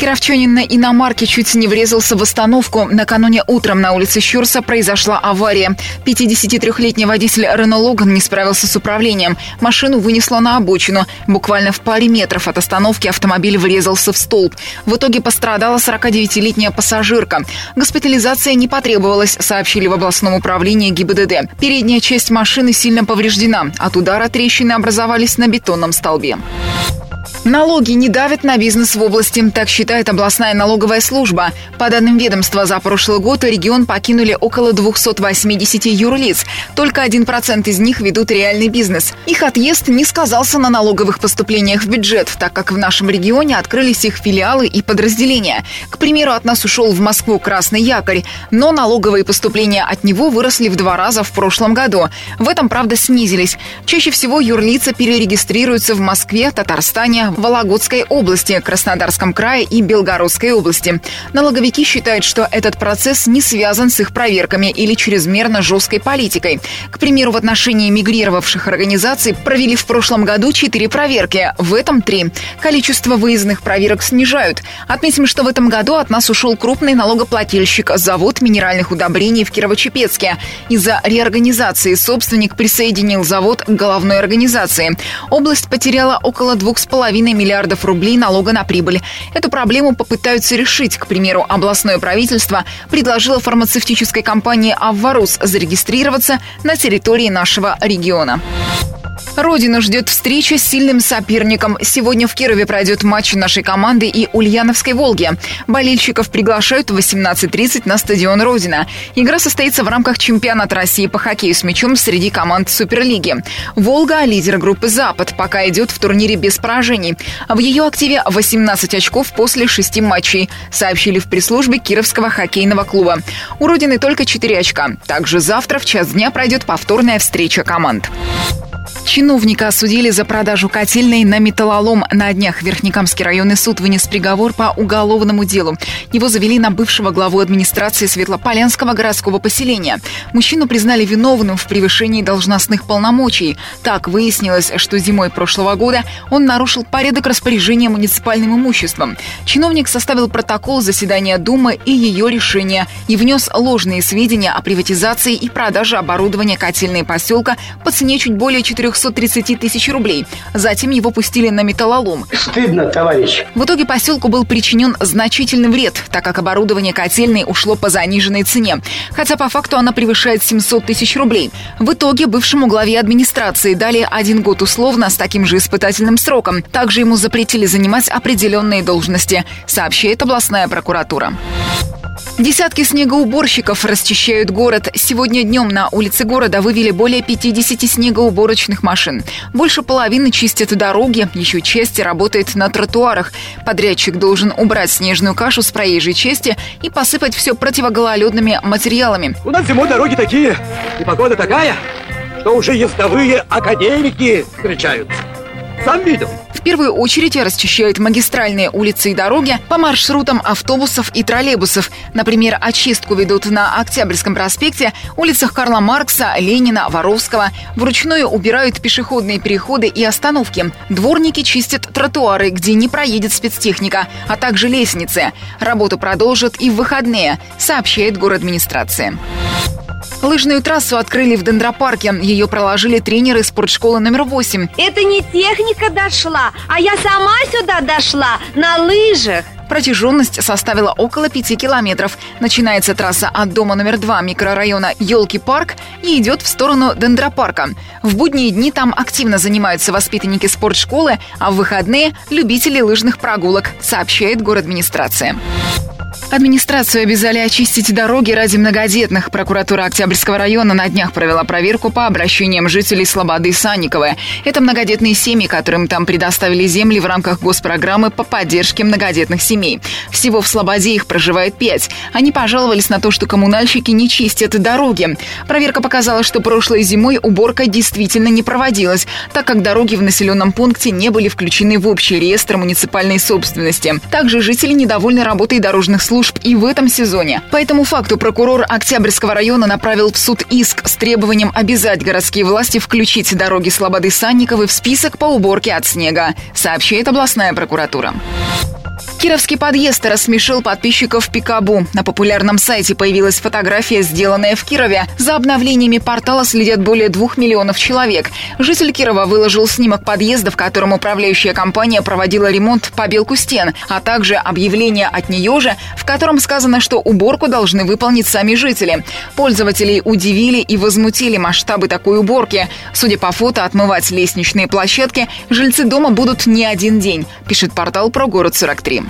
Кировчанин на иномарке чуть не врезался в остановку. Накануне утром на улице Щурса произошла авария. 53-летний водитель Рено Логан не справился с управлением. Машину вынесло на обочину. Буквально в паре метров от остановки автомобиль врезался в столб. В итоге пострадала 49-летняя пассажирка. Госпитализация не потребовалась, сообщили в областном управлении ГИБДД. Передняя часть машины сильно повреждена. От удара трещины образовались на бетонном столбе. Налоги не давят на бизнес в области, так считает областная налоговая служба. По данным ведомства, за прошлый год регион покинули около 280 юрлиц. Только 1% из них ведут реальный бизнес. Их отъезд не сказался на налоговых поступлениях в бюджет, так как в нашем регионе открылись их филиалы и подразделения. К примеру, от нас ушел в Москву Красный Якорь, но налоговые поступления от него выросли в два раза в прошлом году. В этом, правда, снизились. Чаще всего юрлица перерегистрируются в Москве, Татарстане, Вологодской области, Краснодарском крае и Белгородской области. Налоговики считают, что этот процесс не связан с их проверками или чрезмерно жесткой политикой. К примеру, в отношении мигрировавших организаций провели в прошлом году четыре проверки, в этом три. Количество выездных проверок снижают. Отметим, что в этом году от нас ушел крупный налогоплательщик – завод минеральных удобрений в Кирово-Чепецке. Из-за реорганизации собственник присоединил завод к головной организации. Область потеряла около двух с половиной 2,5 миллиардов рублей налога на прибыль. Эту проблему попытаются решить. К примеру, областное правительство предложило фармацевтической компании «Авварус» зарегистрироваться на территории нашего региона. Родина ждет встреча с сильным соперником. Сегодня в Кирове пройдет матч нашей команды и Ульяновской «Волги». Болельщиков приглашают в 18.30 на стадион «Родина». Игра состоится в рамках чемпионата России по хоккею с мячом среди команд Суперлиги. «Волга» – лидер группы «Запад», пока идет в турнире без поражений. В ее активе 18 очков после шести матчей, сообщили в пресс-службе Кировского хоккейного клуба. У «Родины» только 4 очка. Также завтра в час дня пройдет повторная встреча команд. Чиновника осудили за продажу котельной на металлолом. На днях Верхнекамский районный суд вынес приговор по уголовному делу. Его завели на бывшего главу администрации Светлополянского городского поселения. Мужчину признали виновным в превышении должностных полномочий. Так выяснилось, что зимой прошлого года он нарушил порядок распоряжения муниципальным имуществом. Чиновник составил протокол заседания Думы и ее решения и внес ложные сведения о приватизации и продаже оборудования котельной поселка по цене чуть более 4 430 тысяч рублей. Затем его пустили на металлолом. Стыдно, товарищ. В итоге поселку был причинен значительный вред, так как оборудование котельной ушло по заниженной цене. Хотя по факту она превышает 700 тысяч рублей. В итоге бывшему главе администрации дали один год условно с таким же испытательным сроком. Также ему запретили занимать определенные должности, сообщает областная прокуратура. Десятки снегоуборщиков расчищают город. Сегодня днем на улице города вывели более 50 снегоуборочных машин. Больше половины чистят дороги, еще часть работает на тротуарах. Подрядчик должен убрать снежную кашу с проезжей части и посыпать все противогололедными материалами. У нас зимой дороги такие, и погода такая, что уже ездовые академики встречаются. Сам видел. В первую очередь расчищают магистральные улицы и дороги по маршрутам автобусов и троллейбусов. Например, очистку ведут на Октябрьском проспекте, улицах Карла Маркса, Ленина, Воровского. Вручную убирают пешеходные переходы и остановки. Дворники чистят тротуары, где не проедет спецтехника, а также лестницы. Работу продолжат и в выходные, сообщает город администрация. Лыжную трассу открыли в Дендропарке. Ее проложили тренеры спортшколы номер 8. Это не техника дошла, а я сама сюда дошла на лыжах. Протяженность составила около 5 километров. Начинается трасса от дома номер 2 микрорайона Елки-парк и идет в сторону Дендропарка. В будние дни там активно занимаются воспитанники спортшколы, а в выходные – любители лыжных прогулок, сообщает город администрация. Администрацию обязали очистить дороги ради многодетных. Прокуратура Октябрьского района на днях провела проверку по обращениям жителей Слободы и Санниковой. Это многодетные семьи, которым там предоставили земли в рамках госпрограммы по поддержке многодетных семей. Всего в Слободе их проживает пять. Они пожаловались на то, что коммунальщики не чистят дороги. Проверка показала, что прошлой зимой уборка действительно не проводилась, так как дороги в населенном пункте не были включены в общий реестр муниципальной собственности. Также жители недовольны работой дорожных служб служб и в этом сезоне. По этому факту прокурор Октябрьского района направил в суд иск с требованием обязать городские власти включить дороги Слободы-Санниковы в список по уборке от снега, сообщает областная прокуратура. Кировский подъезд рассмешил подписчиков Пикабу. На популярном сайте появилась фотография, сделанная в Кирове. За обновлениями портала следят более двух миллионов человек. Житель Кирова выложил снимок подъезда, в котором управляющая компания проводила ремонт побелку стен, а также объявление от нее же, в котором сказано, что уборку должны выполнить сами жители. Пользователей удивили и возмутили масштабы такой уборки. Судя по фото, отмывать лестничные площадки жильцы дома будут не один день, пишет портал про город 43.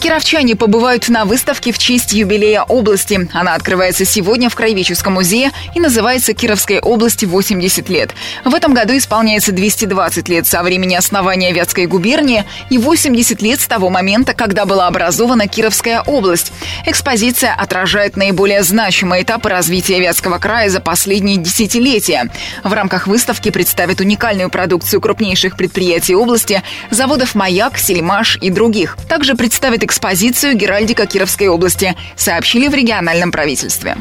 Кировчане побывают на выставке в честь юбилея области. Она открывается сегодня в Краеведческом музее и называется «Кировской области 80 лет». В этом году исполняется 220 лет со времени основания Вятской губернии и 80 лет с того момента, когда была образована Кировская область. Экспозиция отражает наиболее значимые этапы развития Вятского края за последние десятилетия. В рамках выставки представят уникальную продукцию крупнейших предприятий области, заводов «Маяк», «Сельмаш» и других. Также представят экспозицию «Геральдика Кировской области», сообщили в региональном правительстве.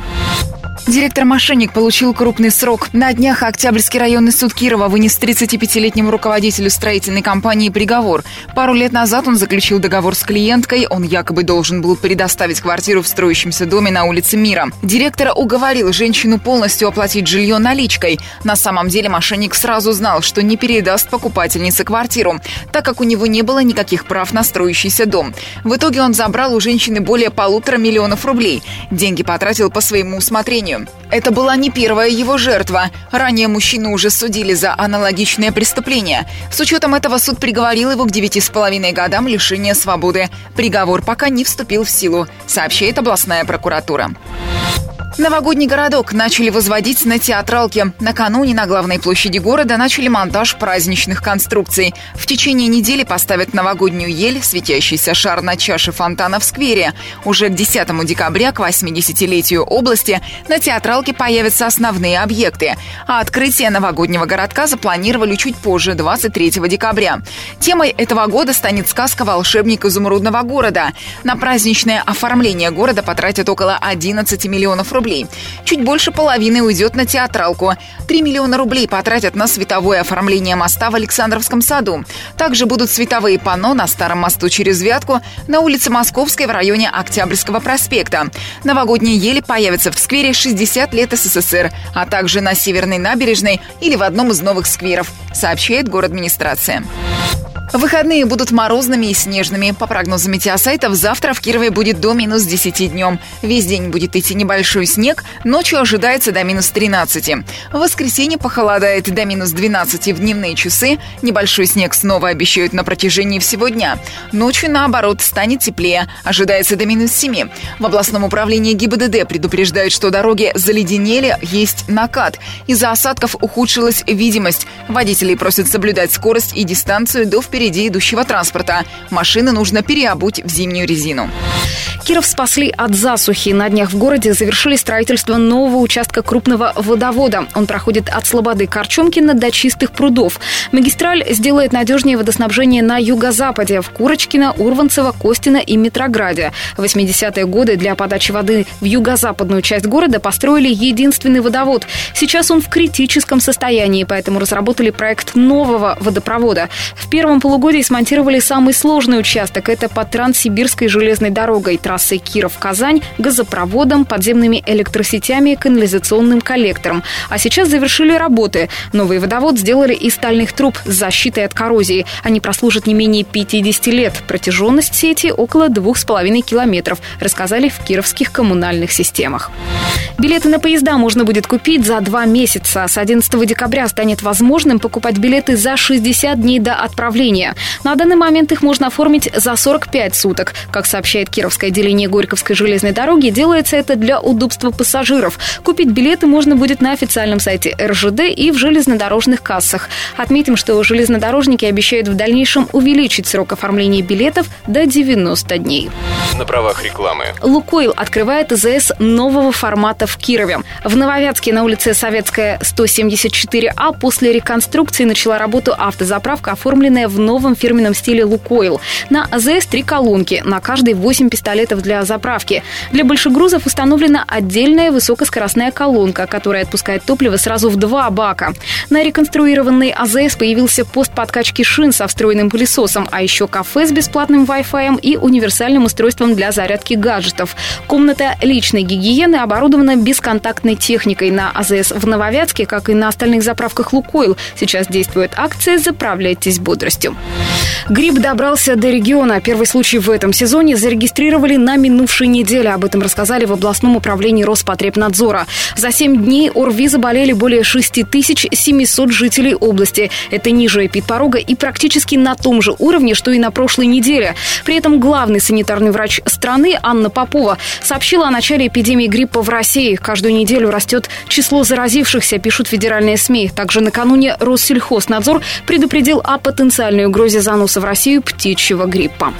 Директор-мошенник получил крупный срок. На днях Октябрьский районный суд Кирова вынес 35-летнему руководителю строительной компании приговор. Пару лет назад он заключил договор с клиенткой. Он якобы должен был предоставить квартиру в строящемся доме на улице Мира. Директор уговорил женщину полностью оплатить жилье наличкой. На самом деле мошенник сразу знал, что не передаст покупательнице квартиру, так как у него не было никаких прав на строящийся дом. В итоге он забрал у женщины более полутора миллионов рублей. Деньги потратил по своему усмотрению. Это была не первая его жертва. Ранее мужчину уже судили за аналогичное преступление. С учетом этого суд приговорил его к девяти с половиной годам лишения свободы. Приговор пока не вступил в силу, сообщает областная прокуратура. Новогодний городок начали возводить на театралке. Накануне на главной площади города начали монтаж праздничных конструкций. В течение недели поставят новогоднюю ель, светящийся шар на чаше фонтана в сквере. Уже к 10 декабря, к 80-летию области, на театралке появятся основные объекты. А открытие новогоднего городка запланировали чуть позже, 23 декабря. Темой этого года станет сказка «Волшебник изумрудного города». На праздничное оформление города потратят около 11 миллионов рублей рублей. Чуть больше половины уйдет на театралку. 3 миллиона рублей потратят на световое оформление моста в Александровском саду. Также будут световые панно на Старом мосту через Вятку, на улице Московской в районе Октябрьского проспекта. Новогодние ели появятся в сквере 60 лет СССР, а также на Северной набережной или в одном из новых скверов, сообщает город администрация. Выходные будут морозными и снежными. По прогнозам метеосайтов, завтра в Кирове будет до минус 10 днем. Весь день будет идти небольшой снег, ночью ожидается до минус 13. В воскресенье похолодает до минус 12 в дневные часы. Небольшой снег снова обещают на протяжении всего дня. Ночью, наоборот, станет теплее. Ожидается до минус 7. В областном управлении ГИБДД предупреждают, что дороги заледенели, есть накат. Из-за осадков ухудшилась видимость. Водителей просят соблюдать скорость и дистанцию до впереди впереди идущего транспорта. Машины нужно переобуть в зимнюю резину. Киров спасли от засухи. На днях в городе завершили строительство нового участка крупного водовода. Он проходит от Слободы Корчомкина до Чистых прудов. Магистраль сделает надежнее водоснабжение на юго-западе, в Курочкино, Урванцево, Костино и Метрограде. В 80-е годы для подачи воды в юго-западную часть города построили единственный водовод. Сейчас он в критическом состоянии, поэтому разработали проект нового водопровода. В первом полугодии смонтировали самый сложный участок. Это по Транссибирской железной дорогой, трассой Киров-Казань, газопроводом, подземными электросетями, канализационным коллектором. А сейчас завершили работы. Новый водовод сделали из стальных труб с защитой от коррозии. Они прослужат не менее 50 лет. Протяженность сети около 2,5 километров, рассказали в кировских коммунальных системах. Билеты на поезда можно будет купить за два месяца. С 11 декабря станет возможным покупать билеты за 60 дней до отправления отделения. На данный момент их можно оформить за 45 суток. Как сообщает Кировское отделение Горьковской железной дороги, делается это для удобства пассажиров. Купить билеты можно будет на официальном сайте РЖД и в железнодорожных кассах. Отметим, что железнодорожники обещают в дальнейшем увеличить срок оформления билетов до 90 дней. На правах рекламы. Лукойл открывает ЗС нового формата в Кирове. В Нововятске на улице Советская 174А после реконструкции начала работу автозаправка, оформленная в новом фирменном стиле «Лукойл». На АЗС три колонки, на каждой 8 пистолетов для заправки. Для большегрузов установлена отдельная высокоскоростная колонка, которая отпускает топливо сразу в два бака. На реконструированной АЗС появился пост подкачки шин со встроенным пылесосом, а еще кафе с бесплатным Wi-Fi и универсальным устройством для зарядки гаджетов. Комната личной гигиены оборудована бесконтактной техникой. На АЗС в Нововятске, как и на остальных заправках «Лукойл», сейчас действует акция «Заправляйтесь бодростью». Грипп добрался до региона. Первый случай в этом сезоне зарегистрировали на минувшей неделе. Об этом рассказали в областном управлении Роспотребнадзора. За 7 дней ОРВИ заболели более 6700 жителей области. Это ниже эпидпорога и практически на том же уровне, что и на прошлой неделе. При этом главный санитарный врач страны Анна Попова сообщила о начале эпидемии гриппа в России. Каждую неделю растет число заразившихся, пишут федеральные СМИ. Также накануне Россельхознадзор предупредил о потенциальной угрозе заноса в Россию птичьего гриппа.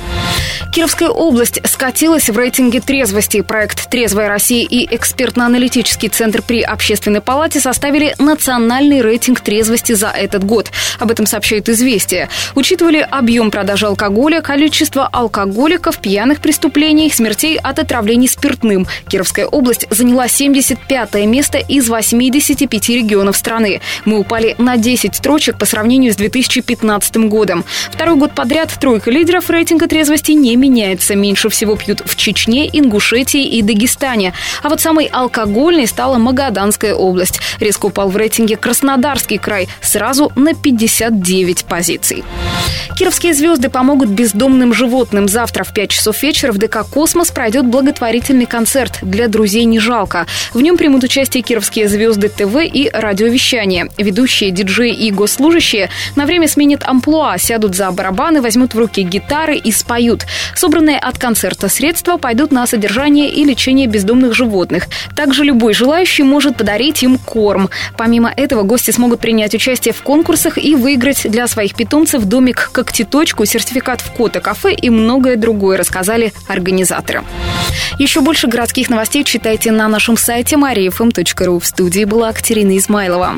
Кировская область скатилась в рейтинге трезвости. Проект «Трезвая Россия» и экспертно-аналитический центр при Общественной палате составили национальный рейтинг трезвости за этот год. Об этом сообщает «Известия». Учитывали объем продажи алкоголя, количество алкоголиков, пьяных преступлений, смертей от отравлений спиртным. Кировская область заняла 75 место из 85 регионов страны. Мы упали на 10 строчек по сравнению с 2015 годом. Второй год подряд тройка лидеров рейтинга трезвости не меняется. Меньше всего пьют в Чечне, Ингушетии и Дагестане. А вот самой алкогольной стала Магаданская область. Резко упал в рейтинге Краснодарский край сразу на 59 позиций. Кировские звезды помогут бездомным животным. Завтра в 5 часов вечера в ДК «Космос» пройдет благотворительный концерт «Для друзей не жалко». В нем примут участие кировские звезды ТВ и радиовещания. Ведущие, диджеи и госслужащие на время сменят амплуа, сядут за барабаны, возьмут в руки гитары и споют. Собранные от концерта средства пойдут на содержание и лечение бездомных животных. Также любой желающий может подарить им корм. Помимо этого, гости смогут принять участие в конкурсах и выиграть для своих питомцев домик когтеточку, сертификат в котокафе и многое другое, рассказали организаторы. Еще больше городских новостей читайте на нашем сайте mariafm.ru. В студии была Катерина Измайлова.